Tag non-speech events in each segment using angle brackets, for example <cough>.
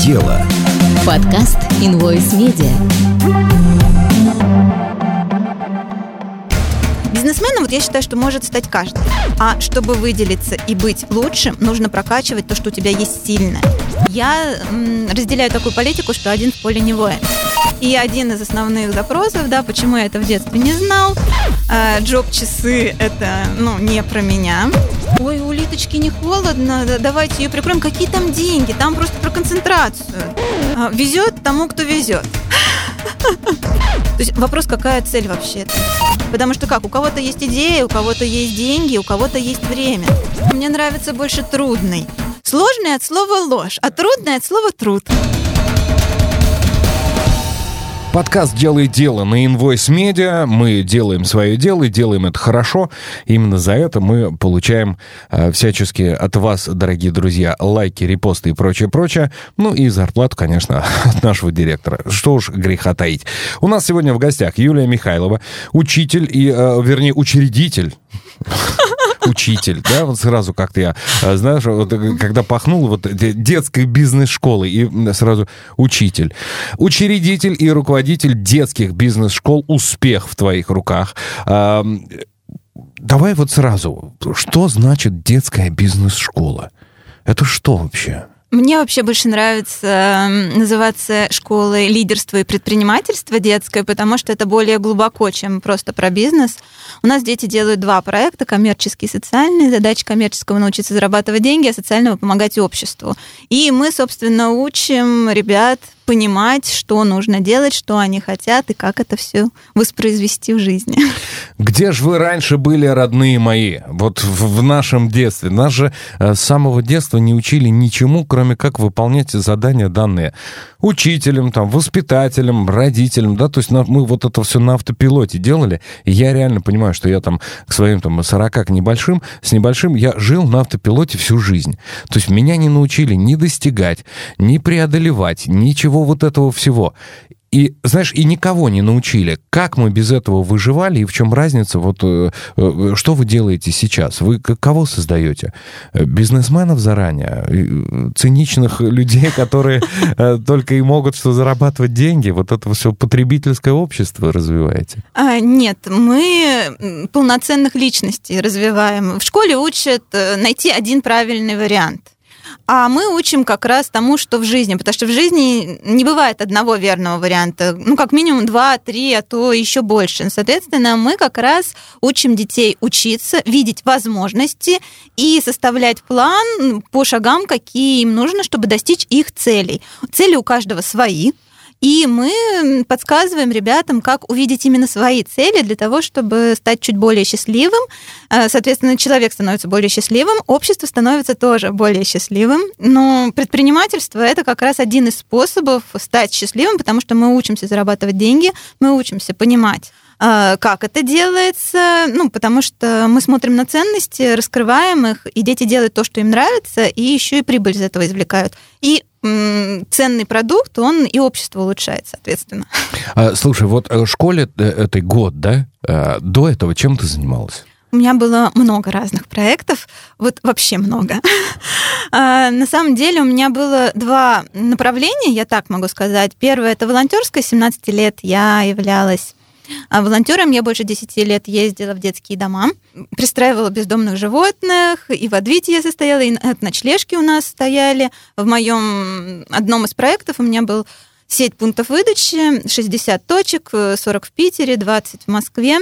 дело». Подкаст Invoice Media. Бизнесменом, вот я считаю, что может стать каждый. А чтобы выделиться и быть лучшим, нужно прокачивать то, что у тебя есть сильное. Я м, разделяю такую политику, что один в поле не воин. И один из основных запросов, да, почему я это в детстве не знал, э, джоб-часы это, ну, не про меня. Ой, у Литочки не холодно, да, давайте ее прикроем. Какие там деньги? Там просто про концентрацию. А, везет тому, кто везет. <laughs> То есть вопрос, какая цель вообще? Потому что как, у кого-то есть идея, у кого-то есть деньги, у кого-то есть время. Мне нравится больше трудный. Сложный от слова ложь, а трудный от слова труд. Подкаст «Делай дело» на Invoice Media. Мы делаем свое дело и делаем это хорошо. Именно за это мы получаем э, всячески от вас, дорогие друзья, лайки, репосты и прочее-прочее. Ну и зарплату, конечно, <laughs> от нашего директора. Что уж греха таить. У нас сегодня в гостях Юлия Михайлова, учитель и, э, вернее, учредитель <laughs> учитель, да, вот сразу как-то я, э, знаешь, вот, э, когда пахнул вот детской бизнес-школы, и сразу учитель. Учредитель и руководитель детских бизнес-школ «Успех в твоих руках». Давай вот сразу, что значит детская бизнес-школа? Это что вообще? Мне вообще больше нравится называться школой лидерства и предпринимательства детской, потому что это более глубоко, чем просто про бизнес. У нас дети делают два проекта, коммерческий и социальный. Задача коммерческого научиться зарабатывать деньги, а социального помогать обществу. И мы, собственно, учим ребят понимать, что нужно делать, что они хотят и как это все воспроизвести в жизни. Где же вы раньше были, родные мои? Вот в, нашем детстве. Нас же э, с самого детства не учили ничему, кроме как выполнять задания данные учителям, там, воспитателям, родителям, да, то есть мы вот это все на автопилоте делали, и я реально понимаю, что я там к своим там 40 к небольшим, с небольшим, я жил на автопилоте всю жизнь. То есть меня не научили ни достигать, ни преодолевать, ничего вот этого всего. И, знаешь, и никого не научили, как мы без этого выживали и в чем разница, вот э, э, что вы делаете сейчас? Вы кого создаете? Бизнесменов заранее? Циничных людей, <laughs> которые э, только и могут что зарабатывать деньги? Вот это все потребительское общество развиваете? А, нет, мы полноценных личностей развиваем. В школе учат найти один правильный вариант. А мы учим как раз тому, что в жизни, потому что в жизни не бывает одного верного варианта, ну, как минимум два, три, а то еще больше. Соответственно, мы как раз учим детей учиться, видеть возможности и составлять план по шагам, какие им нужно, чтобы достичь их целей. Цели у каждого свои, и мы подсказываем ребятам, как увидеть именно свои цели для того, чтобы стать чуть более счастливым. Э, соответственно, человек становится более счастливым, общество становится тоже более счастливым. Но предпринимательство — это как раз один из способов стать счастливым, потому что мы учимся зарабатывать деньги, мы учимся понимать, э, как это делается, ну, потому что мы смотрим на ценности, раскрываем их, и дети делают то, что им нравится, и еще и прибыль из этого извлекают. И ценный продукт, он и общество улучшает, соответственно. А, слушай, вот в школе э, этой год, да? А, до этого чем ты занималась? У меня было много разных проектов, вот вообще много. <laughs> А, на самом деле у меня было два направления, я так могу сказать. Первое это волонтерское, 17 лет я являлась а волонтером я больше 10 лет ездила в детские дома, пристраивала бездомных животных, и в Адвите я состояла, и ночлежки у нас стояли. В моем одном из проектов у меня был сеть пунктов выдачи, 60 точек, 40 в Питере, 20 в Москве.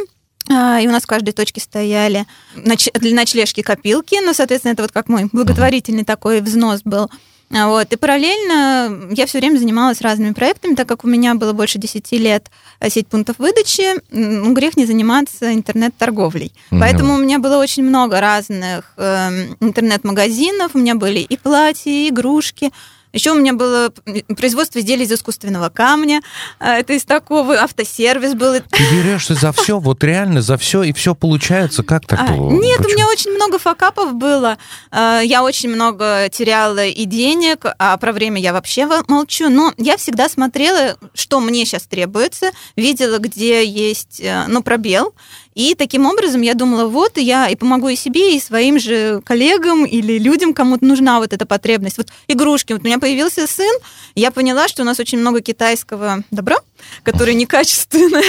А, и у нас в каждой точке стояли для ночлежки копилки, ну, соответственно, это вот как мой благотворительный такой взнос был. Вот. И параллельно я все время занималась разными проектами, так как у меня было больше 10 лет э, сеть пунктов выдачи, ну, грех не заниматься интернет-торговлей. Mm-hmm. Поэтому у меня было очень много разных э, интернет-магазинов, у меня были и платья, и игрушки, еще у меня было производство изделий из искусственного камня. А, это из такого автосервис был. Ты берешься за все, вот реально за все, и все получается. Как так? А, нет, Почему? у меня очень много факапов было. А, я очень много теряла и денег, а про время я вообще молчу. Но я всегда смотрела, что мне сейчас требуется, видела, где есть э, ну, пробел, И таким образом я думала, вот я и помогу и себе, и своим же коллегам или людям, кому-то нужна вот эта потребность. Вот игрушки. Вот у меня появился сын, я поняла, что у нас очень много китайского добра, которое некачественное,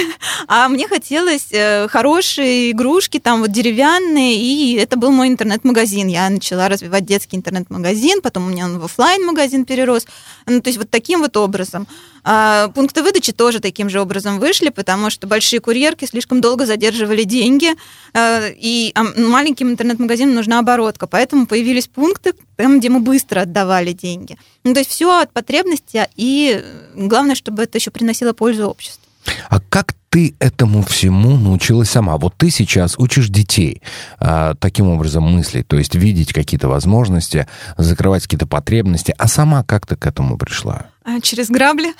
а мне хотелось э, хорошие игрушки, там вот деревянные, и это был мой интернет-магазин. Я начала развивать детский интернет-магазин, потом у меня он в офлайн магазин перерос. Ну, то есть вот таким вот образом. А пункты выдачи тоже таким же образом вышли, потому что большие курьерки слишком долго задерживали деньги, э, и маленьким интернет-магазинам нужна оборотка, поэтому появились пункты там, где мы быстро отдавали деньги. Ну, то есть все от потребности, и главное, чтобы это еще приносило пользу обществу. А как ты этому всему научилась сама? Вот ты сейчас учишь детей а, таким образом мыслить, то есть видеть какие-то возможности, закрывать какие-то потребности, а сама как ты к этому пришла? А, через грабли.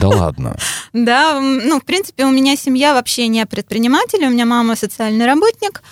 Да ладно. <laughs> Да, ну, в принципе, у меня семья вообще не предприниматель, у меня мама социальный работник,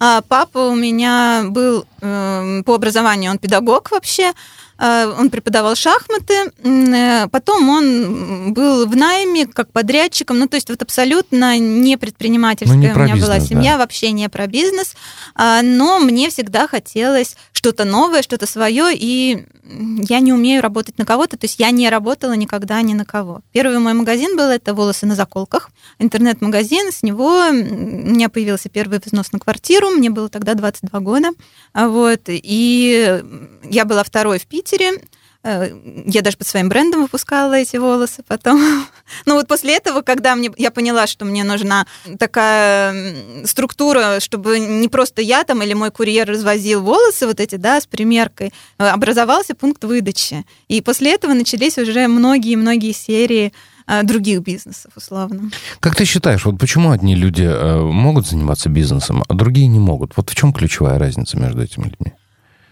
а папа у меня был э, по образованию, он педагог вообще, он преподавал шахматы, э, потом он был в найме как подрядчиком, ну то есть вот абсолютно не предпринимательская ну, не у меня бизнес, была семья, да. вообще не про бизнес, а, но мне всегда хотелось что-то новое, что-то свое, и я не умею работать на кого-то, то есть я не работала никогда ни на кого. Первый мой магазин был это волосы на заколках, интернет-магазин, с него у меня появился первый взнос на квартиру, мне было тогда 22 года, вот, и я была второй в Питере, Питере. Э, я даже под своим брендом выпускала эти волосы потом. <laughs> Ну вот после этого, когда мне, я поняла, что мне нужна такая структура, чтобы не просто я там или мой курьер развозил волосы вот эти, да, с примеркой, э, образовался пункт выдачи. И после этого начались уже многие-многие серии э, других бизнесов, условно. Как ты считаешь, вот почему одни люди могут заниматься бизнесом, а другие не могут? Вот в чем ключевая разница между этими людьми?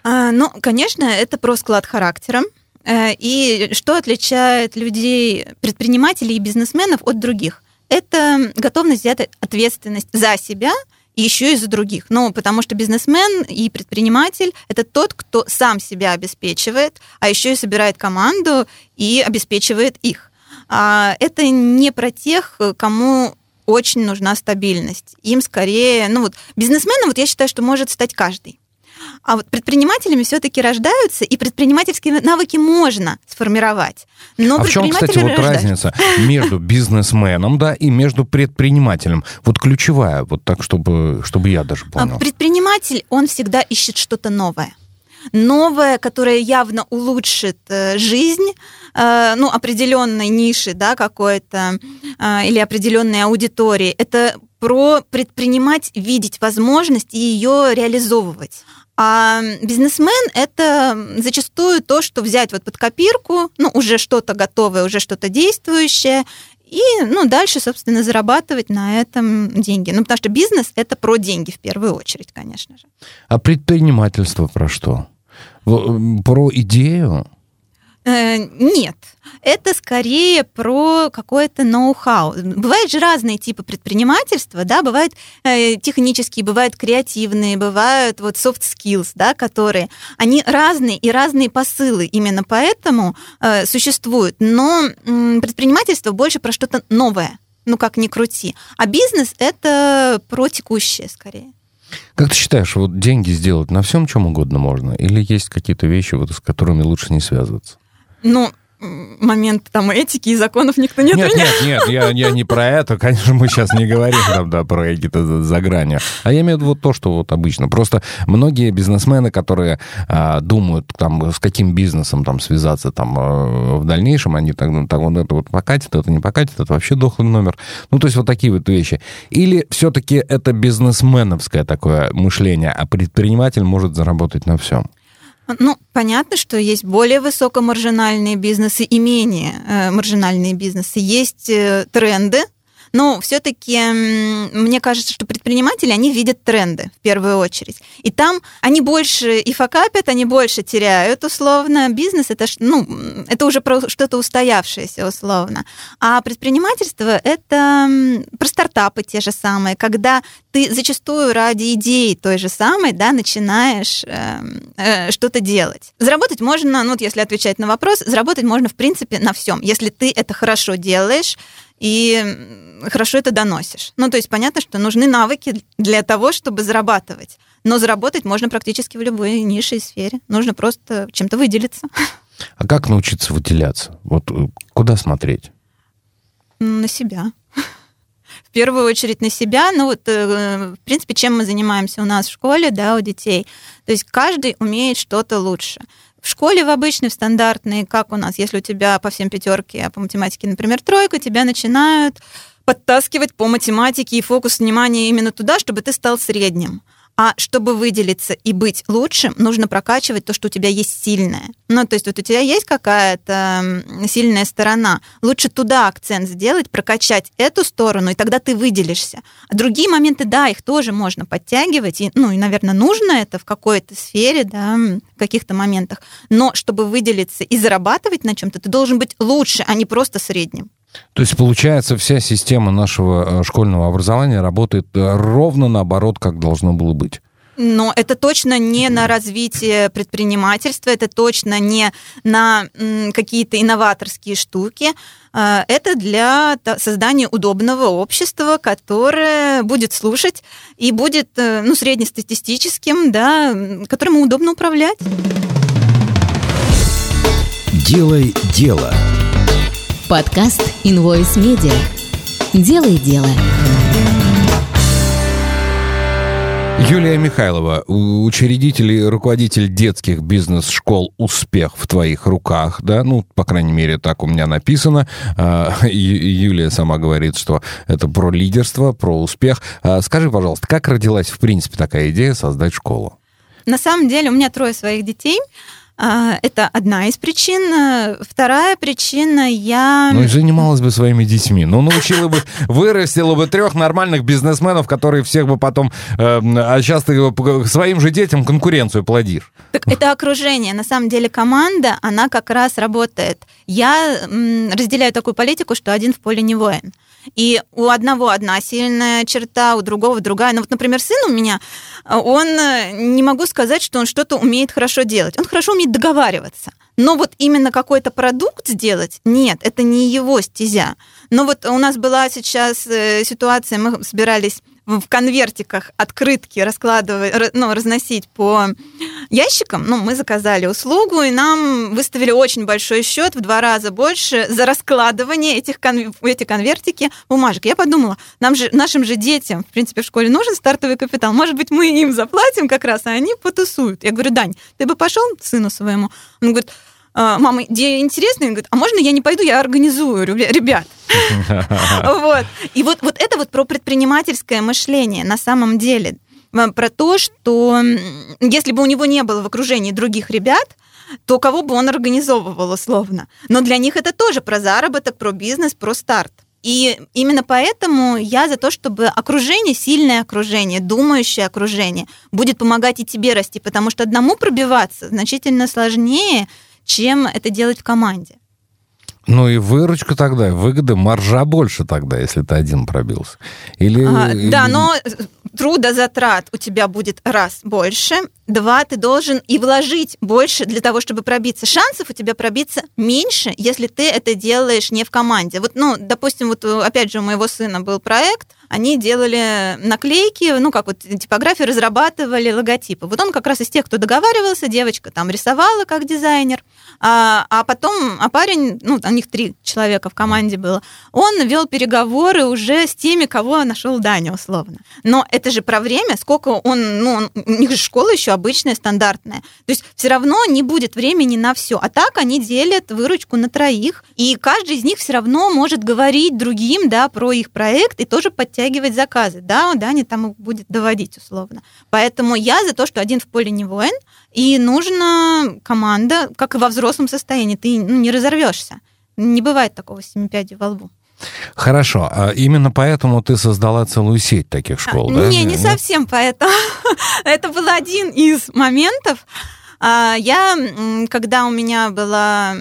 А, ну, конечно, это про склад характера. Э, и что отличает людей, предпринимателей и бизнесменов от других? Это готовность взять ответственность за себя и еще и за других. Ну, потому что бизнесмен и предприниматель – это тот, кто сам себя обеспечивает, а еще и собирает команду и обеспечивает их. А это не про тех, кому очень нужна стабильность. Им скорее, ну вот, бизнесменом, вот я считаю, что может стать каждый. А вот предпринимателями все-таки рождаются, и предпринимательские навыки можно сформировать. Но а в чем, кстати, вот разница между бизнесменом, да, и между предпринимателем? Вот ключевая, вот так, чтобы, чтобы я даже а понял. Предприниматель, он всегда ищет что-то новое новое, которое явно улучшит э, жизнь, э, ну, определенной ниши, да, какой-то, э, или определенной аудитории. Это про предпринимать, видеть возможность и ее реализовывать. А бизнесмен — это зачастую то, что взять вот под копирку, ну, уже что-то готовое, уже что-то действующее, и, ну, дальше, собственно, зарабатывать на этом деньги. Ну, потому что бизнес — это про деньги в первую очередь, конечно же. А предпринимательство про что? Про идею? Э, нет, это скорее про какое-то ноу-хау. Бывают же разные типы предпринимательства, да, бывают э, технические, бывают креативные, бывают вот soft skills, да, которые, они разные и разные посылы, именно поэтому э, существуют. Но э, предпринимательство больше про что-то новое, ну как ни крути. А бизнес это про текущее скорее. Как ты считаешь, вот деньги сделать на всем чем угодно можно? Или есть какие-то вещи, вот, с которыми лучше не связываться? Ну, момент там этики и законов никто не Нет, нет, нет, я, я не про это, конечно, мы сейчас не говорим там, да, про какие-то заграни. А я имею в виду вот то, что вот обычно. Просто многие бизнесмены, которые а, думают, там, с каким бизнесом там связаться там а, в дальнейшем, они так, ну, так вот это вот покатит, это не покатит, это вообще дохлый номер. Ну, то есть вот такие вот вещи. Или все-таки это бизнесменовское такое мышление, а предприниматель может заработать на всем? Ну, понятно, что есть более высокомаржинальные бизнесы и менее э, маржинальные бизнесы. Есть э, тренды, но все-таки мне кажется, что предприниматели, они видят тренды в первую очередь. И там они больше и факапят, они больше теряют условно. Бизнес это, ну, это уже что-то устоявшееся условно. А предпринимательство это про стартапы те же самые, когда ты зачастую ради идеи той же самой, да, начинаешь э, э, что-то делать. Заработать можно, ну вот если отвечать на вопрос, заработать можно в принципе на всем. Если ты это хорошо делаешь, и хорошо это доносишь. Ну, то есть понятно, что нужны навыки для того, чтобы зарабатывать. Но заработать можно практически в любой нише и сфере. Нужно просто чем-то выделиться. А как научиться выделяться? Вот э, куда смотреть? На себя. В первую очередь на себя. Ну вот, э, в принципе, чем мы занимаемся у нас в школе, да, у детей. То есть каждый умеет что-то лучше. В школе в обычной, в стандартной, как у нас, если у тебя по всем пятерки, а по математике, например, тройка, тебя начинают подтаскивать по математике и фокус внимания именно туда, чтобы ты стал средним. А чтобы выделиться и быть лучшим, нужно прокачивать то, что у тебя есть сильное. Ну, то есть вот у тебя есть какая-то сильная сторона. Лучше туда акцент сделать, прокачать эту сторону, и тогда ты выделишься. А другие моменты, да, их тоже можно подтягивать. И, ну, и, наверное, нужно это в какой-то сфере, да, в каких-то моментах. Но чтобы выделиться и зарабатывать на чем-то, ты должен быть лучше, а не просто средним. То есть, получается, вся система нашего э, школьного образования работает э, ровно наоборот, как должно было быть. Но это точно не на развитие предпринимательства, это точно не на какие-то инноваторские штуки. Э, это для создания удобного общества, которое будет слушать и будет ну, среднестатистическим, да, которому удобно управлять. Делай дело. Подкаст Invoice Media. Делай дело. Юлия Михайлова, учредитель и руководитель детских бизнес-школ «Успех» в твоих руках, да, ну, по крайней мере, так у меня написано. А, Юлия сама говорит, что это про лидерство, про успех. А, скажи, пожалуйста, как родилась, в принципе, такая идея создать школу? На самом деле у меня трое своих детей – это одна из причин. Вторая причина я... Ну и занималась бы своими детьми. Ну, научила бы, вырастила бы трех нормальных бизнесменов, которые всех бы потом... Э, а сейчас ты своим же детям конкуренцию плодишь. Так это окружение. На самом деле команда, она как раз работает. Я разделяю такую политику, что один в поле не воин. И у одного одна сильная черта, у другого другая. Ну вот, например, сын у меня, он э, не могу сказать, что он что-то умеет хорошо делать. Он хорошо умеет договариваться. Но вот именно какой-то продукт сделать, нет, это не его стезя. Но вот у нас была сейчас э, ситуация, мы собирались в конвертиках открытки раскладывать, ну, разносить по ящикам. Ну, мы заказали услугу, и нам выставили очень большой счет, в два раза больше, за раскладывание этих кон... эти конвертики бумажек. Я подумала, нам же, нашим же детям, в принципе, в школе нужен стартовый капитал. Может быть, мы им заплатим как раз, а они потусуют. Я говорю, Дань, ты бы пошел сыну своему? Он говорит, «А, мама, идея интересная, говорит, а можно я не пойду, я организую, ребят. <laughs> Вот. И вот, вот это вот про предпринимательское мышление на самом деле. Про то, что если бы у него не было в окружении других ребят, то кого бы он организовывал условно. Но для них это тоже про заработок, про бизнес, про старт. И именно поэтому я за то, чтобы окружение, сильное окружение, думающее окружение, будет помогать и тебе расти, потому что одному пробиваться значительно сложнее, чем это делать в команде. Ну и выручка тогда, выгода, маржа больше тогда, если ты один пробился. Или, а, или... Да, но трудозатрат у тебя будет раз больше, два, ты должен и вложить больше для того, чтобы пробиться. Шансов у тебя пробиться меньше, если ты это делаешь не в команде. Вот, ну, допустим, вот опять же у моего сына был проект, они делали наклейки, ну, как вот типографии, разрабатывали логотипы. Вот он как раз из тех, кто договаривался, девочка там рисовала как дизайнер, а, а потом, а парень, ну, у них три человека в команде было, он вел переговоры уже с теми, кого нашел Даня, условно. Но это же про время, сколько он, ну, у них же школа еще обычная, стандартная. То есть все равно не будет времени на все. А так они делят выручку на троих, и каждый из них все равно может говорить другим, да, про их проект и тоже подтягивать заказы. Да, Даня там будет доводить условно. Поэтому я за то, что один в поле не воин, и нужна команда, как и во взрослом состоянии. Ты ну, не разорвешься. Не бывает такого семипядей во лбу. Хорошо, а именно поэтому ты создала целую сеть таких школ, а, да? Не, не совсем поэтому. <laughs> Это был один из моментов. А, я, когда у меня была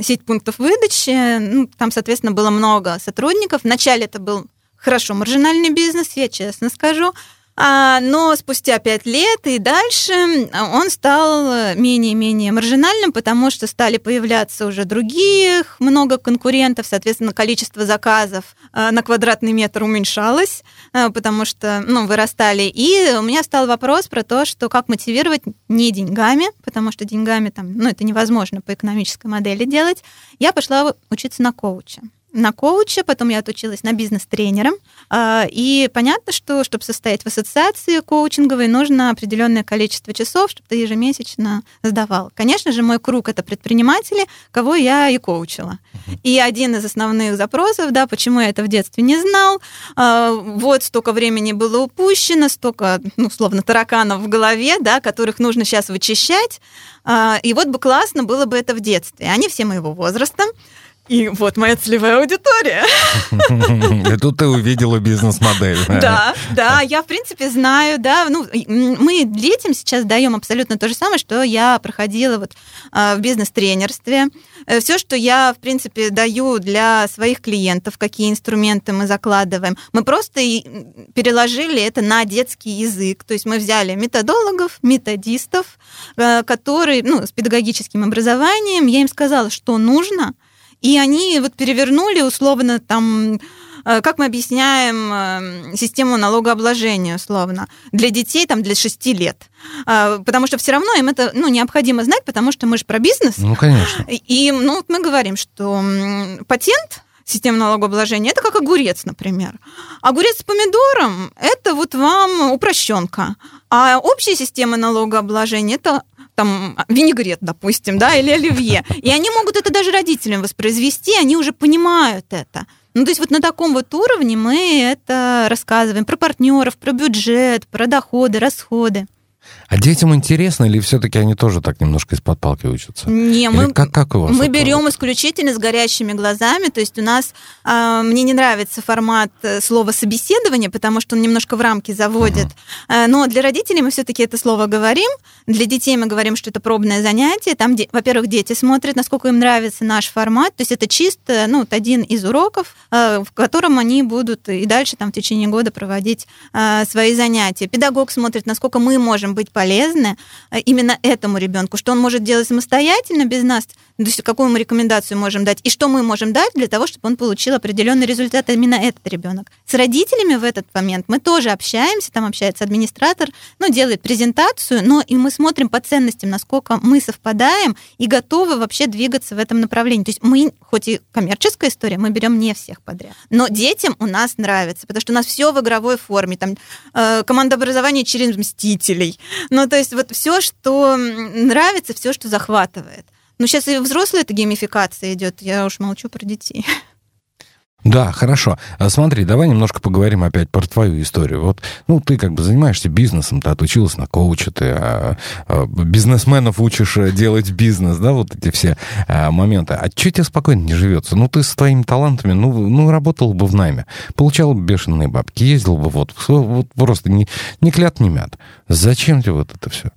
сеть пунктов выдачи, ну, там, соответственно, было много сотрудников. Вначале это был хорошо маржинальный бизнес, я честно скажу. А, но спустя пять лет и дальше он стал менее-менее маржинальным, потому что стали появляться уже других, много конкурентов, соответственно, количество заказов а, на квадратный метр уменьшалось, а, потому что ну, вырастали. И у меня стал вопрос про то, что как мотивировать не деньгами, потому что деньгами там, ну, это невозможно по экономической модели делать. Я пошла учиться на коуча на коуча, потом я отучилась на бизнес-тренера. А, и понятно, что чтобы состоять в ассоциации коучинговой, нужно определенное количество часов, чтобы ты ежемесячно сдавал. Конечно же, мой круг это предприниматели, кого я и коучила. И один из основных запросов, да, почему я это в детстве не знал, а, вот столько времени было упущено, столько, ну, словно тараканов в голове, да, которых нужно сейчас вычищать. А, и вот бы классно было бы это в детстве. Они все моего возраста. И вот моя целевая аудитория. <laughs> И тут ты увидела бизнес-модель. Да, да, я, в принципе, знаю, да, ну, мы детям сейчас даем абсолютно то же самое, что я проходила вот а, в бизнес-тренерстве. Э, Все, что я, в принципе, даю для своих клиентов, какие инструменты мы закладываем, мы просто переложили это на детский язык. То есть мы взяли методологов, методистов, э, которые, ну, с педагогическим образованием, я им сказала, что нужно, и они вот перевернули условно там э, как мы объясняем э, систему налогообложения, условно, для детей там для 6 лет. А, потому что все равно им это ну, необходимо знать, потому что мы же про бизнес. Ну, конечно. И ну, вот мы говорим, что патент система налогообложения, это как огурец, например. Огурец с помидором – это вот вам упрощенка. А общая система налогообложения – это там винегрет, допустим, да, или оливье. И они могут это даже родителям воспроизвести, они уже понимают это. Ну, то есть вот на таком вот уровне мы это рассказываем про партнеров, про бюджет, про доходы, расходы. А детям интересно или все-таки они тоже так немножко из-под палки учатся? Не, мы, как, как у вас мы берем исключительно с горящими глазами. То есть у нас, э, мне не нравится формат э, слова собеседование, потому что он немножко в рамки заводит. Uh-huh. Но для родителей мы все-таки это слово говорим. Для детей мы говорим, что это пробное занятие. Там, во-первых, дети смотрят, насколько им нравится наш формат. То есть это чисто ну, вот один из уроков, э, в котором они будут и дальше там, в течение года проводить э, свои занятия. Педагог смотрит, насколько мы можем быть полезны э, именно этому ребенку, что он может делать самостоятельно без нас, то есть какую мы рекомендацию можем дать, и что мы можем дать для того, чтобы он получил определенный результат именно этот ребенок. С родителями в этот момент мы тоже общаемся, там общается администратор, ну, делает презентацию, но и мы смотрим по ценностям, насколько мы совпадаем и готовы вообще двигаться в этом направлении. То есть мы, хоть и коммерческая история, мы берем не всех подряд. Но детям у нас нравится, потому что у нас все в игровой форме, там э, команда образования через мстителей, ну, то есть вот все, что нравится, все, что захватывает. Ну, сейчас и взрослая эта геймификация идет, я уж молчу про детей. Да, хорошо. А смотри, давай немножко поговорим опять про твою историю. Вот, ну, ты как бы занимаешься бизнесом, ты отучилась на коуча, ты а, а, бизнесменов учишь э, делать бизнес, да, вот эти все а, моменты. А что тебе спокойно не живется? Ну, ты с твоими талантами, ну, ну работал бы в найме, получал бы бешеные бабки, ездил бы вот, вот просто не, не клят, не мят. Зачем тебе вот это все?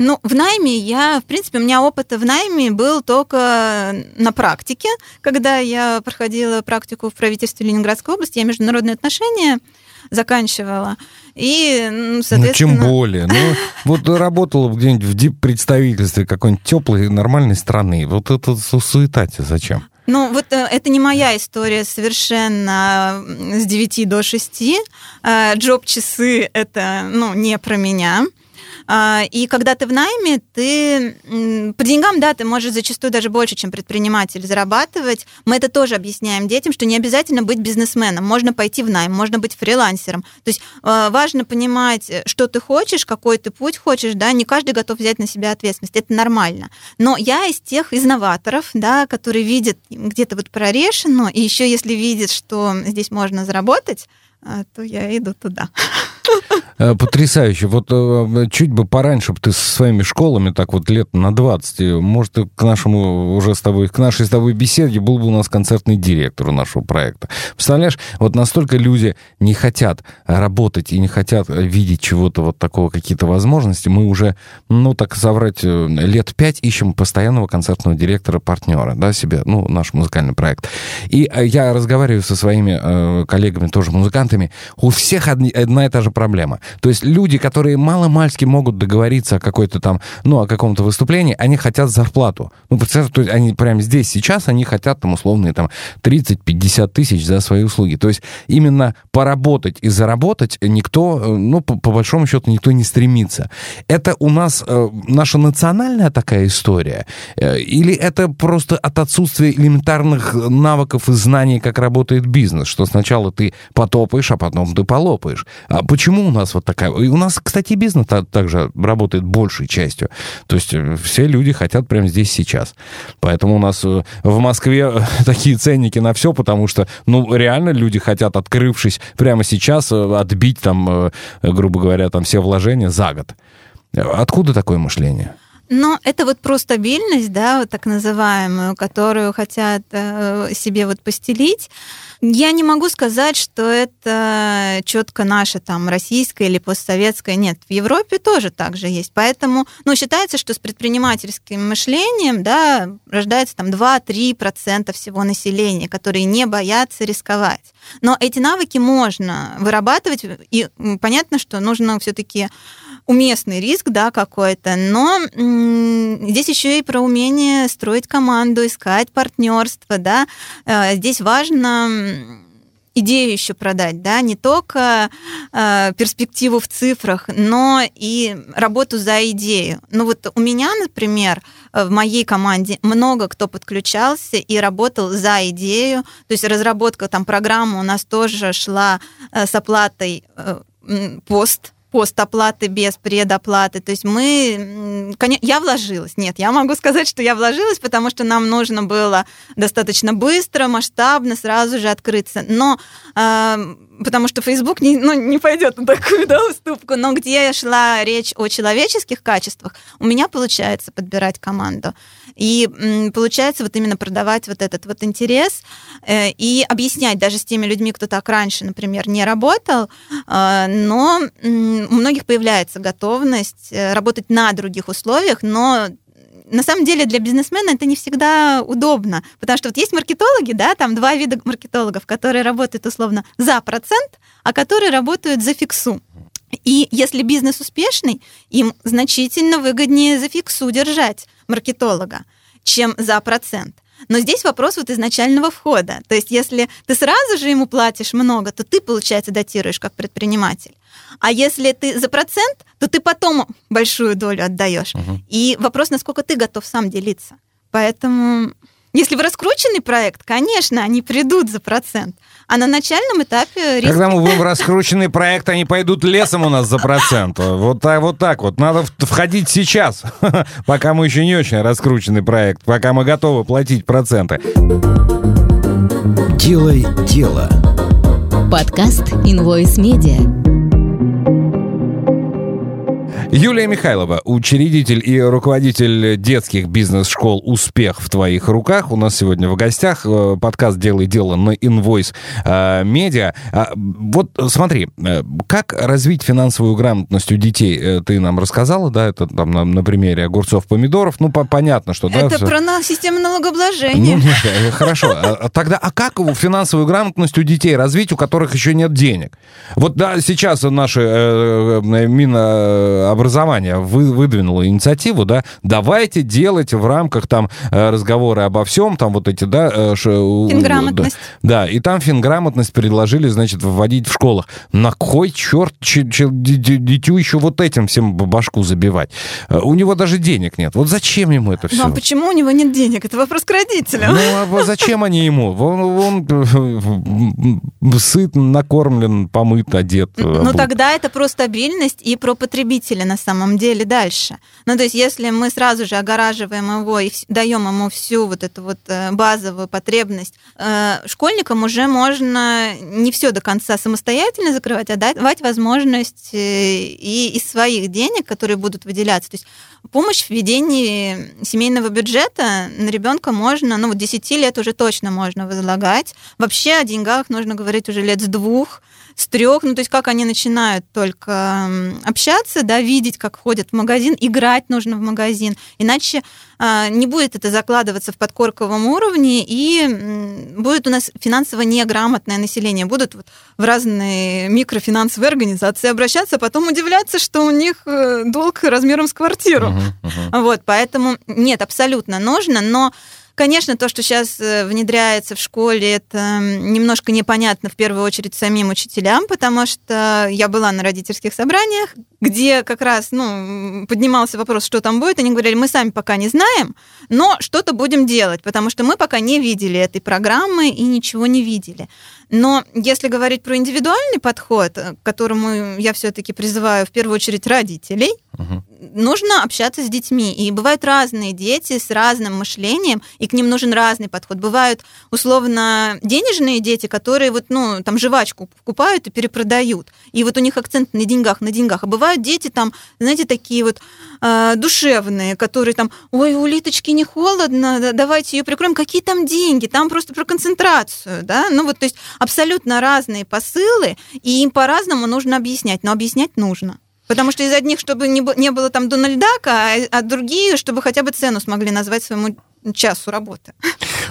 Ну, в найме я, в принципе, у меня опыт в найме был только на практике. Когда я проходила практику в правительстве Ленинградской области, я международные отношения заканчивала. И, ну, соответственно... Ну, чем более. Ну, <laughs> вот работала где-нибудь в дип-представительстве какой-нибудь теплой, нормальной страны. Вот это суета зачем? Ну, вот э, это не моя история совершенно с 9 до 6. Э, джоб-часы — это, ну, не про меня. А, и когда ты в найме, ты по деньгам, да, ты можешь зачастую даже больше, чем предприниматель, зарабатывать. Мы это тоже объясняем детям, что не обязательно быть бизнесменом. Можно пойти в найм, можно быть фрилансером. То есть а, важно понимать, что ты хочешь, какой ты путь хочешь, да, не каждый готов взять на себя ответственность, это нормально. Но я из тех из новаторов, да, которые видят где-то вот прорешено, и еще если видят, что здесь можно заработать, а, то я иду туда. <laughs> Э, потрясающе. Вот э, чуть бы пораньше бы ты со своими школами, так вот лет на 20, может, к нашему уже с тобой, к нашей с тобой беседе был бы у нас концертный директор у нашего проекта. Представляешь, вот настолько люди не хотят работать и не хотят видеть чего-то вот такого, какие-то возможности. Мы уже, ну, так соврать, э, лет пять ищем постоянного концертного директора-партнера, да, себе, ну, наш музыкальный проект. И я разговариваю со своими коллегами, тоже музыкантами, у всех одна и та же проблема. То есть люди, которые мало-мальски могут договориться о какой-то там, ну, о каком-то выступлении, они хотят зарплату. Ну, представьте, то есть они прямо здесь, сейчас, они хотят там условные там 30-50 тысяч за свои услуги. То есть именно поработать и заработать никто, э, ну, по, по большому счету, никто не стремится. Это у нас э, наша национальная такая история? Э, или это просто от отсутствия элементарных навыков и знаний, как работает бизнес, что сначала ты потопаешь, а потом ты полопаешь? А почему у нас вот такая... И у нас, кстати, бизнес также работает большей частью. То есть э, все люди хотят прямо здесь сейчас. Поэтому у нас в Москве <laughs> такие ценники на все, потому что, ну, реально люди хотят, открывшись прямо сейчас, отбить там, грубо говоря, там все вложения за год. Откуда такое мышление? Но это вот про стабильность, да, вот так называемую, которую хотят э, себе вот постелить. Я не могу сказать, что это четко наше там российское или постсоветское. Нет, в Европе тоже так же есть. Поэтому, ну, считается, что с предпринимательским мышлением, да, рождается там 2-3% всего населения, которые не боятся рисковать. Но эти навыки можно вырабатывать, и понятно, что нужно все-таки уместный риск, да, какой-то, но здесь еще и про умение строить команду, искать партнерство, да. Э, здесь важно идею еще продать, да, не только э, перспективу в цифрах, но и работу за идею. Ну вот у меня, например, в моей команде много кто подключался и работал за идею, то есть разработка там программы у нас тоже шла э, с оплатой э, пост постоплаты без предоплаты. То есть мы... Я вложилась. Нет, я могу сказать, что я вложилась, потому что нам нужно было достаточно быстро, масштабно, сразу же открыться. Но э, потому что Facebook не, ну, не пойдет на такую <laughs> да, уступку. Но где шла речь о человеческих качествах, у меня получается подбирать команду. И получается вот именно продавать вот этот вот интерес э, и объяснять даже с теми людьми, кто так раньше, например, не работал, э, но у многих появляется готовность э, работать на других условиях, но на самом деле для бизнесмена это не всегда удобно, потому что вот есть маркетологи, да, там два вида маркетологов, которые работают условно за процент, а которые работают за фиксу. И если бизнес успешный, им значительно выгоднее за фиксу держать маркетолога, чем за процент. Но здесь вопрос вот изначального входа. То есть если ты сразу же ему платишь много, то ты, получается, датируешь как предприниматель. А если ты за процент, то ты потом большую долю отдаешь. Угу. И вопрос, насколько ты готов сам делиться. Поэтому, если в раскрученный проект, конечно, они придут за процент. А на начальном этапе риски... Когда мы будем раскрученный проект, они пойдут лесом у нас за процент. Вот так вот. Так вот. Надо входить сейчас, <laughs> пока мы еще не очень раскрученный проект, пока мы готовы платить проценты. Делай дело. Подкаст Invoice Media. Юлия Михайлова, учредитель и руководитель детских бизнес-школ «Успех в твоих руках». У нас сегодня в гостях э, подкаст «Делай дело» на Invoice Media. А, вот смотри, э, как развить финансовую грамотность у детей? Э, ты нам рассказала, да, это там на, на примере огурцов-помидоров. Ну, по понятно, что... Это да, про на систему налогообложения. Ну, нет, хорошо. А, а тогда, а как финансовую грамотность у детей развить, у которых еще нет денег? Вот, да, сейчас наши э, Минобразования образования вы, выдвинула инициативу, да, давайте делать в рамках там э, разговоры обо всем, там вот эти, да... Э, финграмотность. Да, и там финграмотность предложили, значит, вводить в школах. На кой черт дитю еще вот этим всем башку забивать? Э, у него даже денег нет. Вот зачем ему это все? Ну, а почему у него нет денег? Это вопрос к родителям. Ну, а зачем они ему? Он, он сыт, накормлен, помыт, одет. Ну, тогда это про стабильность и про потребителя на самом деле дальше. Ну, то есть, если мы сразу же огораживаем его и даем ему всю вот эту вот э, базовую потребность, э, школьникам уже можно не все до конца самостоятельно закрывать, а давать возможность э, и из своих денег, которые будут выделяться. То есть помощь в ведении семейного бюджета на ребенка можно, ну, вот 10 лет уже точно можно возлагать. Вообще о деньгах нужно говорить уже лет с двух, с трех, ну то есть как они начинают только общаться, да, видеть, как ходят в магазин, играть нужно в магазин, иначе а, не будет это закладываться в подкорковом уровне, и будет у нас финансово неграмотное население. Будут вот в разные микрофинансовые организации обращаться, а потом удивляться, что у них э, долг размером с квартиру. Uh-huh, uh-huh. Вот, поэтому нет, абсолютно нужно, но Конечно, то, что сейчас э, внедряется в школе, это немножко непонятно в первую очередь самим учителям, потому что я была на родительских собраниях, где как раз ну, поднимался вопрос, что там будет. Они говорили, мы сами пока не знаем, но что-то будем делать, потому что мы пока не видели этой программы и ничего не видели. Но если говорить про индивидуальный подход, к которому я все-таки призываю в первую очередь родителей, угу. Нужно общаться с детьми. И бывают разные дети с разным мышлением, и к ним нужен разный подход. Бывают условно денежные дети, которые вот, ну, там жвачку покупают и перепродают. И вот у них акцент на деньгах, на деньгах. А бывают дети там, знаете, такие вот э, душевные, которые там, ой, у Литочки не холодно, давайте ее прикроем. Какие там деньги? Там просто про концентрацию, да? Ну вот, то есть абсолютно разные посылы, и им по-разному нужно объяснять, но объяснять нужно. Потому что из одних, чтобы не, не было там Дональдака, а, а другие, чтобы хотя бы цену смогли назвать своему часу работы.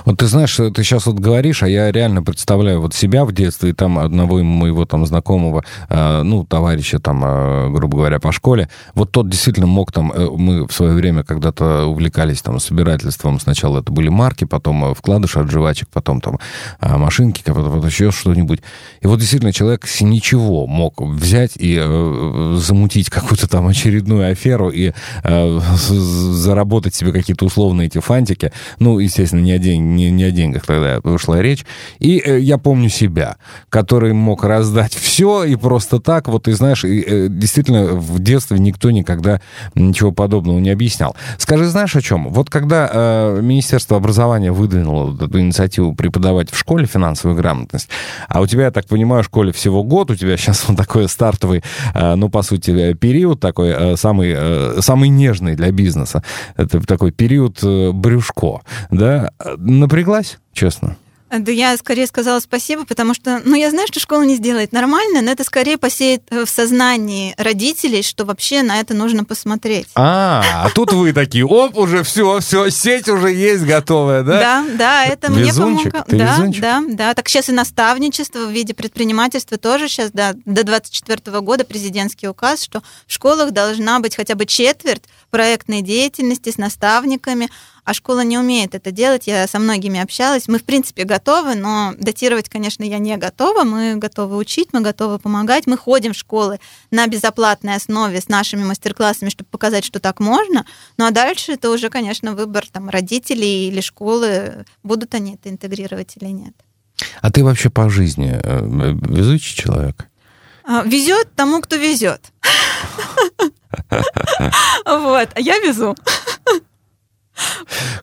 Вот ты знаешь, ты сейчас вот говоришь, а я реально представляю вот себя в детстве, и там одного моего там знакомого, э, ну, товарища там, э, грубо говоря, по школе, вот тот действительно мог там, э, мы в свое время когда-то увлекались там собирательством, сначала это были марки, потом вкладыши от жвачек, потом там машинки, потом, потом еще что-нибудь. И вот действительно человек с ничего мог взять и замутить какую-то там очередную аферу и заработать себе какие-то условные эти фантики. Ну, естественно, не один не, не о деньгах тогда шла речь. И э, я помню себя, который мог раздать все и просто так, вот, и знаешь, и, э, действительно, в детстве никто никогда ничего подобного не объяснял. Скажи, знаешь о чем? Вот когда э, Министерство образования выдвинуло эту инициативу преподавать в школе финансовую грамотность, а у тебя, я так понимаю, в школе всего год, у тебя сейчас вот такой стартовый, э, ну, по сути, э, период такой, э, самый, э, самый нежный для бизнеса. Это такой период э, брюшко, да? Напряглась, честно. Да я скорее сказала спасибо, потому что, ну, я знаю, что школа не сделает нормально, но это скорее посеет в сознании родителей, что вообще на это нужно посмотреть. А, а тут вы такие, оп, уже все, все, сеть уже есть готовая, да? Да, да, это везунчик, мне помогло. Да, везунчик? да, да. Так сейчас и наставничество в виде предпринимательства тоже сейчас, да, до 24 года президентский указ, что в школах должна быть хотя бы четверть проектной деятельности с наставниками, а школа не умеет это делать. Я со многими общалась. Мы, в принципе, готовы, но датировать, конечно, я не готова. Мы готовы учить, мы готовы помогать. Мы ходим в школы на безоплатной основе с нашими мастер-классами, чтобы показать, что так можно. Ну а дальше это уже, конечно, выбор там, родителей или школы, будут они это интегрировать или нет. А ты вообще по жизни э, везучий человек? А, везет тому, кто везет. <laughs> Вот, а я везу.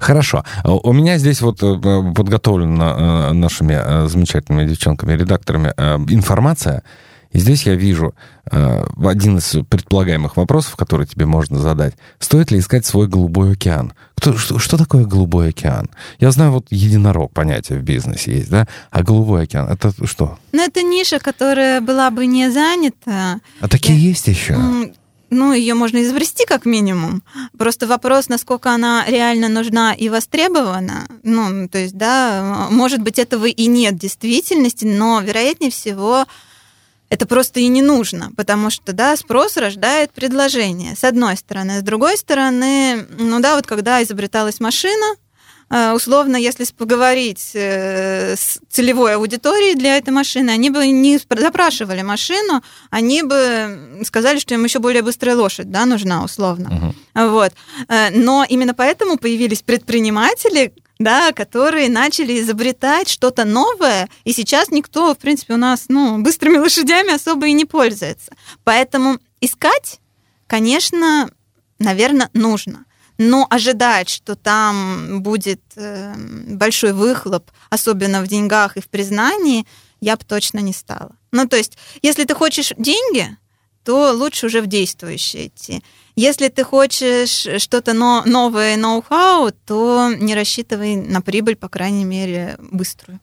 Хорошо. У меня здесь вот э, подготовлена э, нашими э, замечательными девчонками-редакторами информация. И здесь я вижу один из предполагаемых вопросов, который тебе можно задать. Стоит ли искать свой голубой океан? Кто, что, что такое голубой океан? Я знаю, вот единорог понятие в бизнесе есть, да? А голубой океан, это что? Ну, это ниша, которая была бы не занята. А такие я... есть еще? Ну, ее можно изобрести как минимум. Просто вопрос, насколько она реально нужна и востребована. Ну, то есть, да, может быть, этого и нет в действительности, но, вероятнее всего, это просто и не нужно, потому что, да, спрос рождает предложение, с одной стороны. С другой стороны, ну да, вот когда изобреталась машина, условно, если поговорить э, с целевой аудиторией для этой машины, они бы не запрашивали машину, они бы сказали, что им еще более быстрая лошадь да, нужна, условно. Угу. Вот. Э, но именно поэтому появились предприниматели, да, которые начали изобретать что-то новое, и сейчас никто, в принципе, у нас ну, быстрыми <laughs> лошадями особо и не пользуется. Поэтому искать, конечно, наверное, нужно но ожидать, что там будет э, большой выхлоп, особенно в деньгах и в признании, я бы точно не стала. Ну, то есть, если ты хочешь деньги, то лучше уже в действующее идти. Если ты хочешь что-то новое, ноу-хау, то не рассчитывай на прибыль, по крайней мере, быструю.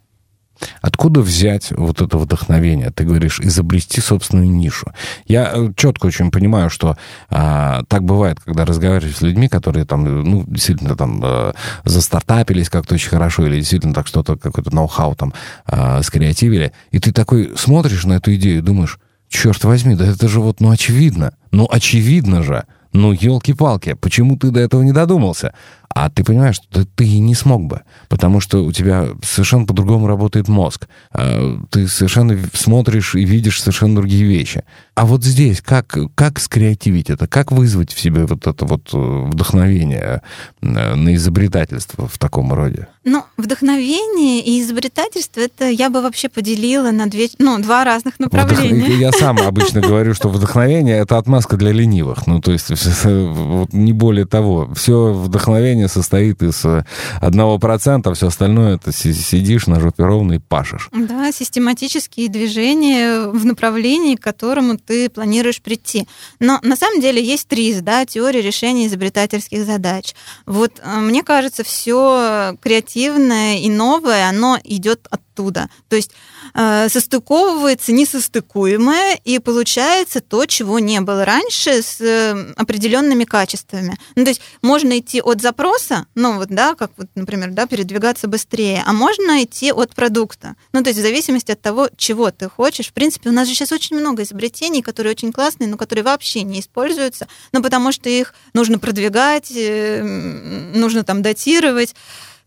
Откуда взять вот это вдохновение? Ты говоришь, изобрести собственную нишу. Я э, четко очень понимаю, что а, так бывает, когда разговариваешь с людьми, которые там, ну, действительно там а, застартапились как-то очень хорошо, или действительно так что-то, какой-то ноу-хау там а, скреативили, и ты такой смотришь на эту идею и думаешь, черт возьми, да это же вот, ну, очевидно. Ну, очевидно же. Ну, елки-палки, почему ты до этого не додумался? А ты понимаешь, что ты не смог бы, потому что у тебя совершенно по-другому работает мозг. А, ты совершенно смотришь и видишь совершенно другие вещи. А вот здесь как, как скреативить это? Как вызвать в себе вот это вот э, вдохновение э, на изобретательство в таком роде? Ну, вдохновение и изобретательство, это я бы вообще поделила на две, ну, два разных направления. Вдох... Я <laughs> сам обычно говорю, что вдохновение — это отмазка для ленивых. Ну, то есть <laughs> не более того. Все вдохновение состоит из э, одного процента, все остальное — это сидишь на жопе ровно и пашешь. Да, систематические движения в направлении, к которому ты планируешь прийти. Но на самом деле есть ТРИЗ, да, теория решения изобретательских задач. Вот э, мне кажется, все креативное и новое, оно идет оттуда. То есть состыковывается несостыкуемое, и получается то, чего не было раньше, с э, определенными качествами. Ну, то есть можно идти от запроса, ну вот, да, как вот, например, да, передвигаться быстрее, а можно идти от продукта. Ну, то есть в зависимости от того, чего ты хочешь. В принципе, у нас же сейчас очень много изобретений, которые очень классные, но которые вообще не используются, ну, потому что их нужно продвигать, э, нужно там датировать.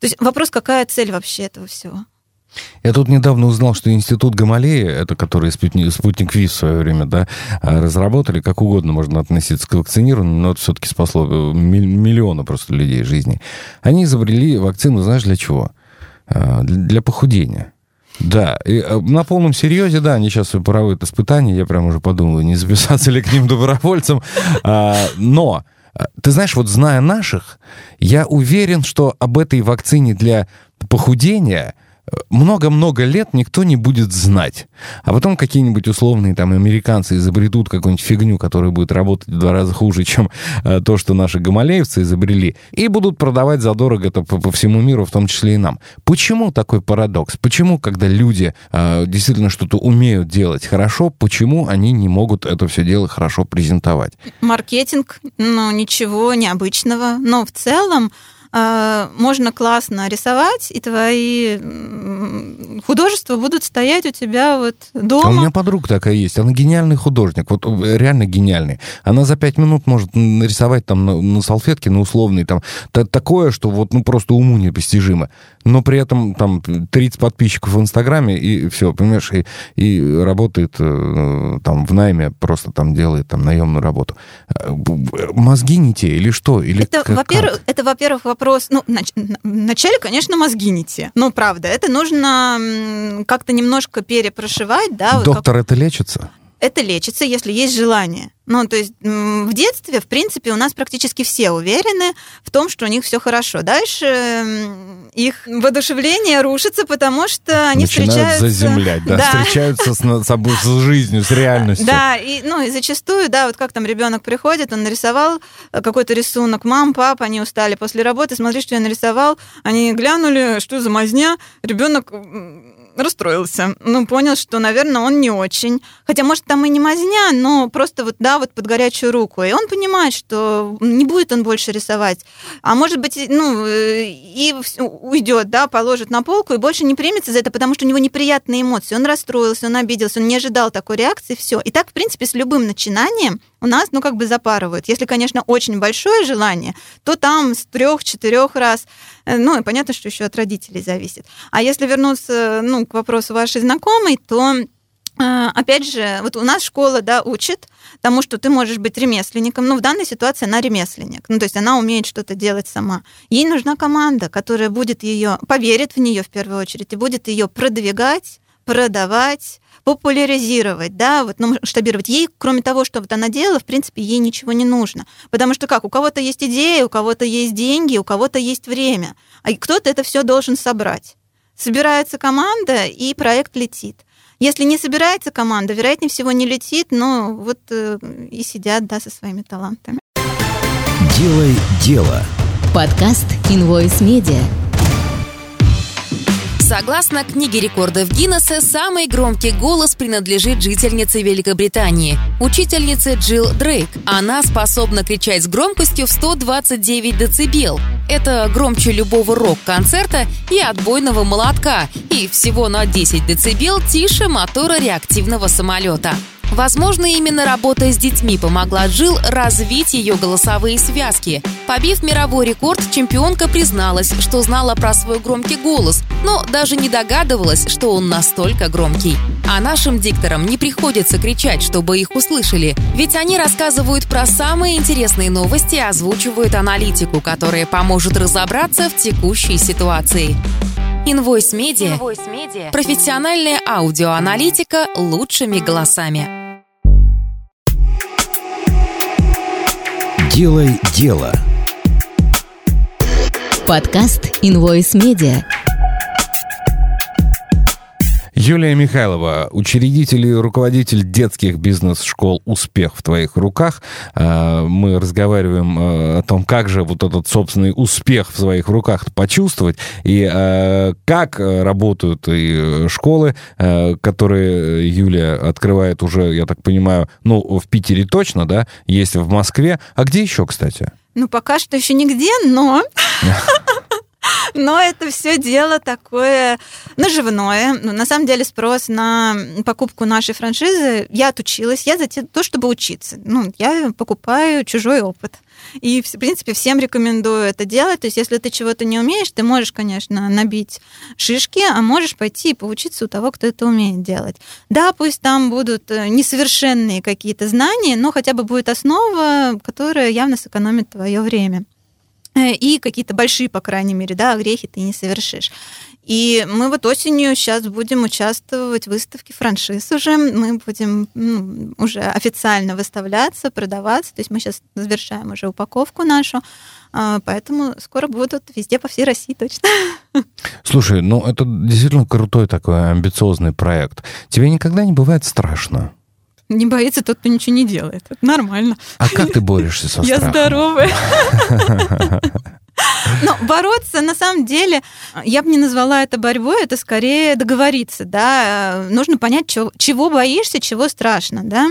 То есть вопрос, какая цель вообще этого всего? Я тут недавно узнал, что институт Гамалея, это который спутник, спутник ВИ в свое время, да, а, разработали, как угодно можно относиться к вакцинированию, но это все-таки спасло э, миллионы просто людей жизни. Они изобрели вакцину, знаешь, для чего? А, для похудения. Да, и э, на полном серьезе, да, они сейчас проводят испытания, я прям уже подумал, не записаться ли к ним добровольцем, а, но ты знаешь, вот зная наших, я уверен, что об этой вакцине для похудения много-много лет никто не будет знать. А потом какие-нибудь условные там американцы изобретут какую-нибудь фигню, которая будет работать в два раза хуже, чем э, то, что наши гамалеевцы изобрели, и будут продавать задорого это по, по всему миру, в том числе и нам. Почему такой парадокс? Почему, когда люди э, действительно что-то умеют делать хорошо, почему они не могут это все дело хорошо презентовать? Маркетинг, ну, ничего необычного. Но в целом можно классно рисовать, и твои художества будут стоять у тебя вот дома. А у меня подруга такая есть, она гениальный художник, вот э, реально гениальный. Она за пять минут может нарисовать там на, на салфетке, на условный, там, такое, что вот ну просто уму непостижимо. Но при этом там 30 подписчиков в Инстаграме, и все, понимаешь, и, и работает э, там в найме, просто там делает там наемную работу. Э, мозги не те или что? Или это, во-первых, это, во-первых, вопрос ну, вначале, конечно, мозги не те. Ну, правда, это нужно как-то немножко перепрошивать, да. Доктор, вот как... это лечится? Это лечится, если есть желание. Ну, то есть в детстве, в принципе, у нас практически все уверены в том, что у них все хорошо. Дальше их воодушевление рушится, потому что они Начинают встречаются... заземлять, да, <laughs> да. встречаются с собой, с жизнью, с реальностью. Да, и, ну, и зачастую, да, вот как там ребенок приходит, он нарисовал э, какой-то рисунок, мам, папа, они устали после работы, смотри, что я нарисовал, они глянули, что за мазня, ребенок расстроился. Ну, понял, что, наверное, он не очень. Хотя, может, там и не мазня, но просто вот, да, вот под горячую руку. И он понимает, что не будет он больше рисовать. А может быть, ну, и уйдет, да, положит на полку и больше не примется за это, потому что у него неприятные эмоции. Он расстроился, он обиделся, он не ожидал такой реакции, все. И так, в принципе, с любым начинанием у нас, ну, как бы запарывают. Если, конечно, очень большое желание, то там с трех-четырех раз, э, ну, и понятно, что еще от родителей зависит. А если вернуться, ну, к вопросу вашей знакомой, то Опять же, вот у нас школа да, учит тому, что ты можешь быть ремесленником. Ну, в данной ситуации она ремесленник. Ну, то есть она умеет что-то делать сама. Ей нужна команда, которая будет ее, поверит в нее в первую очередь, и будет ее продвигать, продавать, популяризировать, да, вот, ну, масштабировать. Ей, кроме того, что вот она делала, в принципе, ей ничего не нужно. Потому что как, у кого-то есть идея, у кого-то есть деньги, у кого-то есть время, а кто-то это все должен собрать. Собирается команда, и проект летит. Если не собирается команда, вероятнее всего не летит, но вот э, и сидят, да, со своими талантами. Делай дело. Подкаст Invoice Media. Согласно книге рекордов Гиннесса, самый громкий голос принадлежит жительнице Великобритании, учительнице Джилл Дрейк. Она способна кричать с громкостью в 129 дБ. Это громче любого рок-концерта и отбойного молотка, и всего на 10 дБ тише мотора реактивного самолета. Возможно, именно работа с детьми помогла Джилл развить ее голосовые связки. Побив мировой рекорд, чемпионка призналась, что знала про свой громкий голос, но даже не догадывалась, что он настолько громкий. А нашим дикторам не приходится кричать, чтобы их услышали, ведь они рассказывают про самые интересные новости и озвучивают аналитику, которая поможет разобраться в текущей ситуации. Invoice Media. Invoice Media. Профессиональная аудиоаналитика лучшими голосами. Делай дело. Подкаст Invoice Media. Юлия Михайлова, учредитель и руководитель детских бизнес-школ «Успех в твоих руках». А, мы разговариваем а, о том, как же вот этот собственный успех в своих руках почувствовать, и а, как работают и школы, которые Юлия открывает уже, я так понимаю, ну, в Питере точно, да, есть в Москве. А где еще, кстати? Ну, пока что еще нигде, но <laughs> Но это все дело такое наживное. Ну, на самом деле спрос на покупку нашей франшизы, я отучилась, я за то, чтобы учиться. Ну, я покупаю чужой опыт. И, в принципе, всем рекомендую это делать. То есть, если ты чего-то не умеешь, ты можешь, конечно, набить шишки, а можешь пойти и поучиться у того, кто это умеет делать. Да, пусть там будут э, несовершенные какие-то знания, но хотя бы будет основа, которая явно сэкономит твое время. Э, и какие-то большие, по крайней мере, да, грехи ты не совершишь. И мы вот осенью сейчас будем участвовать в выставке франшиз уже. Мы будем ну, уже официально выставляться, продаваться. То есть мы сейчас завершаем уже упаковку нашу. А, поэтому скоро будут везде по всей России точно. Слушай, ну это действительно крутой такой амбициозный проект. Тебе никогда не бывает страшно? Не боится тот, кто ничего не делает. Это нормально. А как ты борешься со <laughs> страхом? Я здоровая. <laughs> Но бороться, на самом деле, я бы не назвала это борьбой, это скорее договориться, да. Нужно понять, чего, чего боишься, чего страшно, да.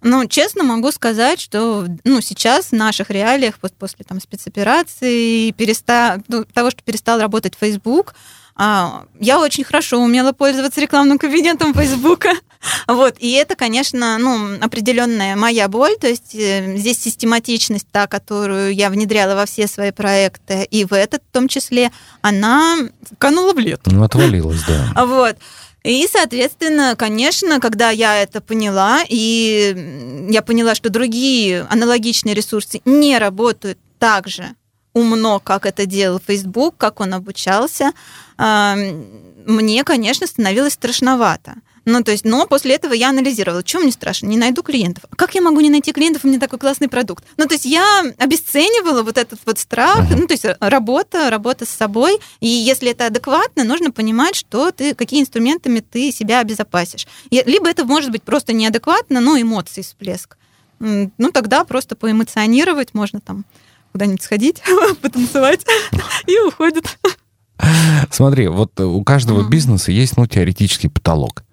Ну, честно могу сказать, что ну, сейчас в наших реалиях, после там, спецоперации, переста... ну, того, что перестал работать Facebook, а, я очень хорошо умела пользоваться рекламным кабинетом Фейсбука. Вот, и это, конечно, ну, определенная моя боль, то есть э, здесь систематичность, та, которую я внедряла во все свои проекты, и в этот в том числе, она канула в лету. Ну, отвалилась, да. <laughs> Вот. И, соответственно, конечно, когда я это поняла, и я поняла, что другие аналогичные ресурсы не работают так же умно, как это делал Facebook, как он обучался, мне, конечно, становилось страшновато. Ну, то есть, но после этого я анализировала, что мне страшно, не найду клиентов. А как я могу не найти клиентов, у меня такой классный продукт? Ну, то есть я обесценивала вот этот вот страх, ну, то есть работа, работа с собой, и если это адекватно, нужно понимать, что ты, какие инструментами ты себя обезопасишь. Либо это может быть просто неадекватно, ну, эмоции всплеск. Ну, тогда просто поэмоционировать можно там куда-нибудь сходить, <laughs> потанцевать, и уходит. Смотри, вот у каждого бизнеса есть, ну, теоретический потолок.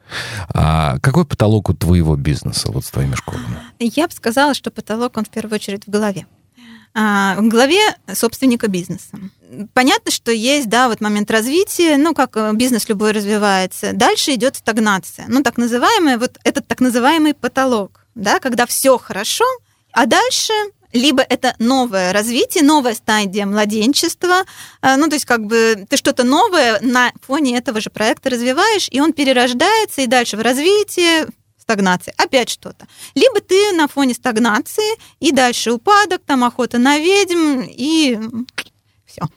А какой потолок у твоего бизнеса, вот с твоими школами? Я бы сказала, что потолок, он в первую очередь в голове. А, в голове собственника бизнеса. Понятно, что есть, да, вот момент развития, ну, как э, бизнес любой развивается. Дальше идет стагнация. Ну, так называемый, вот этот так называемый потолок, да, когда все хорошо, а дальше либо это новое развитие, новая стадия младенчества, э, ну, то есть как бы ты что-то новое на фоне этого же проекта развиваешь, и он перерождается, и дальше в развитии, стагнации, опять что-то. Либо ты на фоне стагнации, и дальше упадок, там охота на ведьм, и все.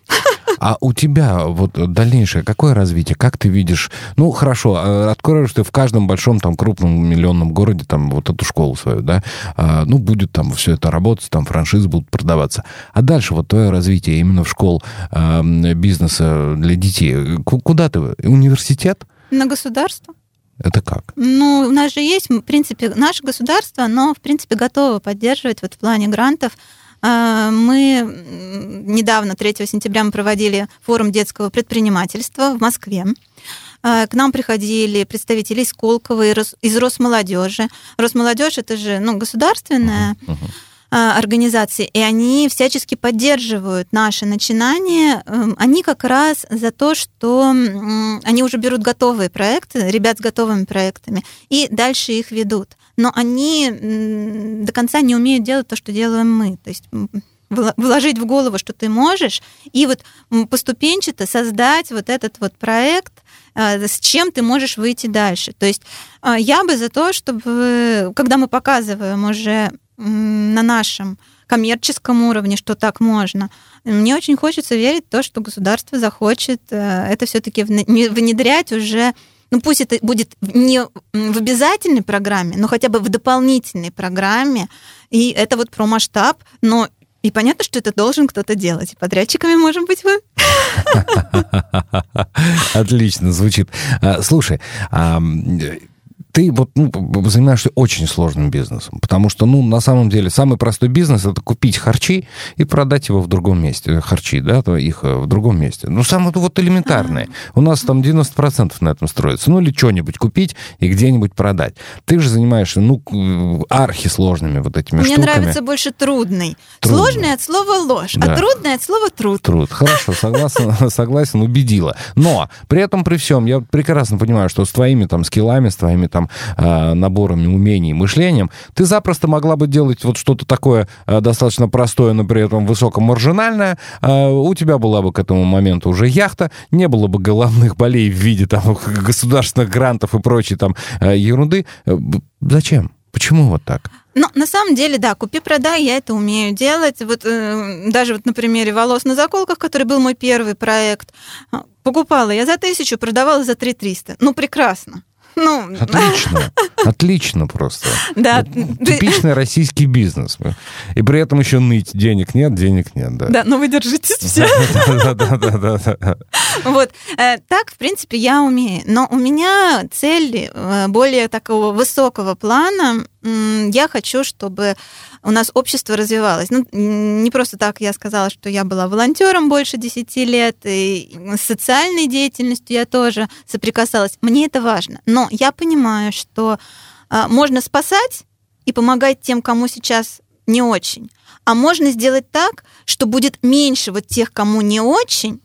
А у тебя вот дальнейшее какое развитие? Как ты видишь? Ну, хорошо, а, откроешь ты в каждом большом там крупном миллионном городе там вот эту школу свою, да? А, ну, будет там все это работать, там франшизы будут продаваться. А дальше вот твое развитие именно в школ а, бизнеса для детей. Куда ты? Университет? На государство. Это как? Ну, у нас же есть, в принципе, наше государство, оно, в принципе, готово поддерживать вот в плане грантов мы недавно, 3 сентября, мы проводили форум детского предпринимательства в Москве. А, к нам приходили представители из Колково, из Росмолодежи. Росмолодежь это же ну, государственная а, организации, и они всячески поддерживают наши начинания. Эм, они как раз за то, что они уже берут готовые проекты, ребят с готовыми проектами, и дальше их ведут. Но они до конца не умеют делать то, что делаем мы. То есть вложить в голову, что ты можешь, и вот поступенчато создать вот этот вот проект, а, с чем ты можешь выйти дальше. То есть а, я бы за то, чтобы, когда мы показываем уже на нашем коммерческом уровне, что так можно, мне очень хочется верить в то, что государство захочет э, это все-таки внедрять уже ну пусть это будет не в обязательной программе, но хотя бы в дополнительной программе. И это вот про масштаб, но и понятно, что это должен кто-то делать. Подрядчиками можем быть вы. <laughs> Отлично звучит. А, слушай, ты вот ну, занимаешься очень сложным бизнесом, потому что, ну, на самом деле, самый простой бизнес — это купить харчи и продать его в другом месте. Харчи, да, то их э, в другом месте. Ну, самое вот элементарное. У нас там 90% на этом строится. Ну, или что-нибудь купить и где-нибудь продать. Ты же занимаешься, ну, архисложными вот этими Мне штуками. Мне нравится больше трудный. трудный. Сложный от слова ложь, а да. а трудный от слова труд. Труд. Хорошо, согласен, <laughs> согласен, убедила. Но при этом, при всем, я прекрасно понимаю, что с твоими там скиллами, с твоими там э, наборами умений, мышлением, ты запросто могла бы делать вот что-то такое э, достаточно простое, но при этом высокомаржинальное. Э, у тебя была бы к этому моменту уже яхта, не было бы головных болей в виде там <laughs> государственных грантов и прочей там ерунды. Зачем? Почему вот так? Ну, на самом деле, да, купи-продай, я это умею делать. Вот э, даже вот на примере волос на заколках, который был мой первый проект, покупала я за тысячу, продавала за три триста. Ну, прекрасно. Ну... Отлично. <laughs> Отлично просто. Да. Вот, типичный российский бизнес. И при этом еще ныть. Денег нет, денег нет. Да, да но вы держитесь <laughs> все. Да, да, да, да. Вот. Э, так, в принципе, я умею. Но у меня цель э, более такого высокого плана. Я хочу, чтобы у нас общество развивалось. Ну, не просто так я сказала, что я была волонтером больше 10 лет, и с социальной деятельностью я тоже соприкасалась. Мне это важно. Но я понимаю, что а, можно спасать и помогать тем, кому сейчас не очень. А можно сделать так, что будет меньше вот тех, кому не очень,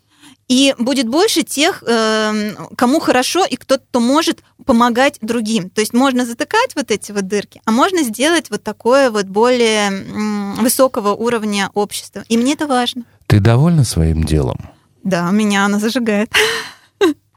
и будет больше тех, эм, кому хорошо и кто-то может помогать другим. То есть можно затыкать вот эти вот дырки, а можно сделать вот такое вот более высокого уровня общества. И мне это важно. Ты довольна своим делом? Да, меня она зажигает.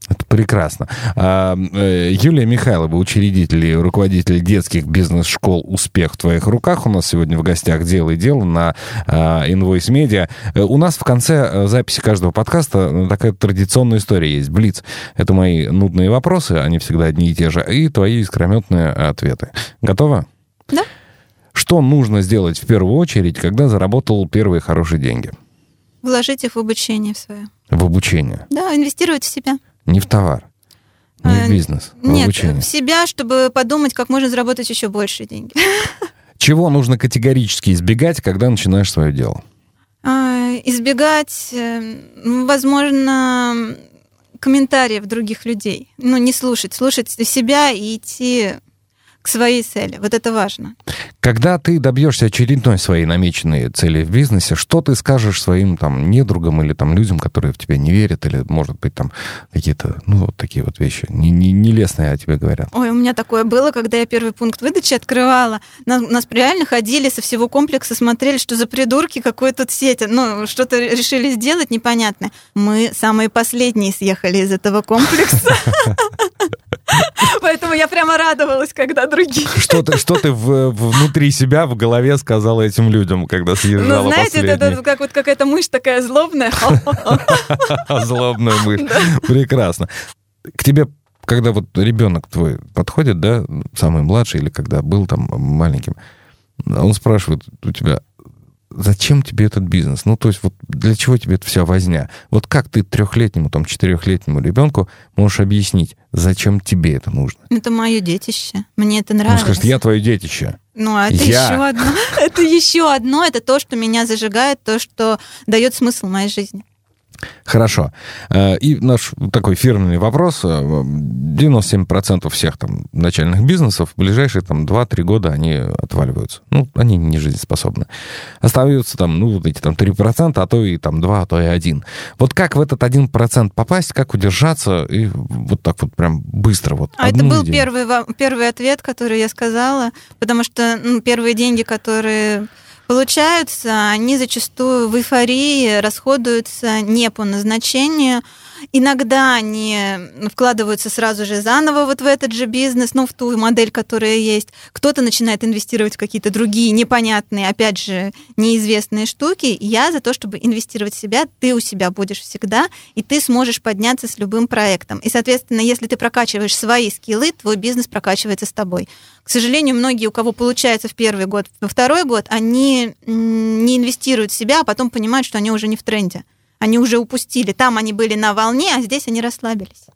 Это прекрасно. А, э, Юлия Михайлова, учредитель и руководитель детских бизнес-школ «Успех в твоих руках». У нас сегодня в гостях «Делай дело» на а, Invoice Media. Э, у нас в конце э, записи каждого подкаста такая традиционная история есть. Блиц. Это мои нудные вопросы, они всегда одни и те же, и твои искрометные ответы. Готова? Да. Что нужно сделать в первую очередь, когда заработал первые хорошие деньги? Вложить их в обучение в свое. В обучение? Да, инвестировать в себя. Не в товар. Не в э, бизнес, в Нет, обучение. в себя, чтобы подумать, как можно заработать еще больше деньги. <laughs> Чего нужно категорически избегать, когда начинаешь свое дело? А, избегать, э, возможно, комментариев других людей. Ну, не слушать, слушать себя и идти к своей цели. Вот это важно. Когда ты добьешься очередной своей намеченной цели в бизнесе, что ты скажешь своим там недругам или там людям, которые в тебя не верят, или, может быть, там какие-то, ну, вот такие вот вещи не, не, нелестные о тебе говорят? Ой, у меня такое было, когда я первый пункт выдачи открывала. Нас, нас реально ходили со всего комплекса, смотрели, что за придурки, какой тут сеть. Ну, что-то решили сделать непонятное. Мы самые последние съехали из этого комплекса. <laughs> Поэтому я прямо радовалась, когда другие. Что ты, что ты в, внутри себя, в голове сказала этим людям, когда съезжала Ну, знаете, последний? это, как вот какая-то мышь такая злобная. <laughs> Злобная мышь. Прекрасно. К тебе когда вот ребенок твой подходит, да, самый младший, или когда был там маленьким, он спрашивает у тебя, зачем тебе этот бизнес? Ну, то есть вот для чего тебе эта вся возня? Вот как ты трехлетнему, там, четырехлетнему ребенку можешь объяснить, зачем тебе это нужно? Это мое детище. Мне это нравится. Он скажет, я твое детище. Ну, а это Я. еще одно. <laughs> Это еще одно. Это то, что меня зажигает, то, что дает смысл моей жизни. Хорошо. Э, И наш такой фирменный вопрос. Э, 97% всех там начальных бизнесов в ближайшие там 2-3 года они отваливаются. Ну, они не жизнеспособны. Остаются там, ну, вот эти там 3%, а то и там 2, а то и 1. Вот как в этот 1% попасть, как удержаться и вот так вот прям быстро вот А это был идею? первый, первый ответ, который я сказала, потому что ну, первые деньги, которые получаются, они зачастую в эйфории расходуются не по назначению. Иногда они вкладываются сразу же заново вот в этот же бизнес, ну, в ту модель, которая есть. Кто-то начинает инвестировать в какие-то другие непонятные, опять же, неизвестные штуки. Я за то, чтобы инвестировать в себя, ты у себя будешь всегда, и ты сможешь подняться с любым проектом. И, соответственно, если ты прокачиваешь свои скиллы, твой бизнес прокачивается с тобой. К сожалению, многие, у кого получается в первый год, во второй год, они не инвестируют в себя, а потом понимают, что они уже не в тренде. Они уже упустили. Там они были на волне, а здесь они расслабились.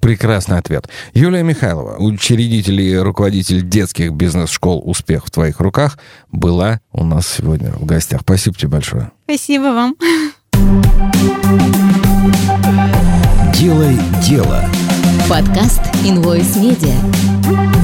Прекрасный ответ. Юлия Михайлова, учредитель и руководитель детских бизнес-школ «Успех в твоих руках», была у нас сегодня в гостях. Спасибо тебе большое. Спасибо вам. Делай дело. Подкаст Invoice Media.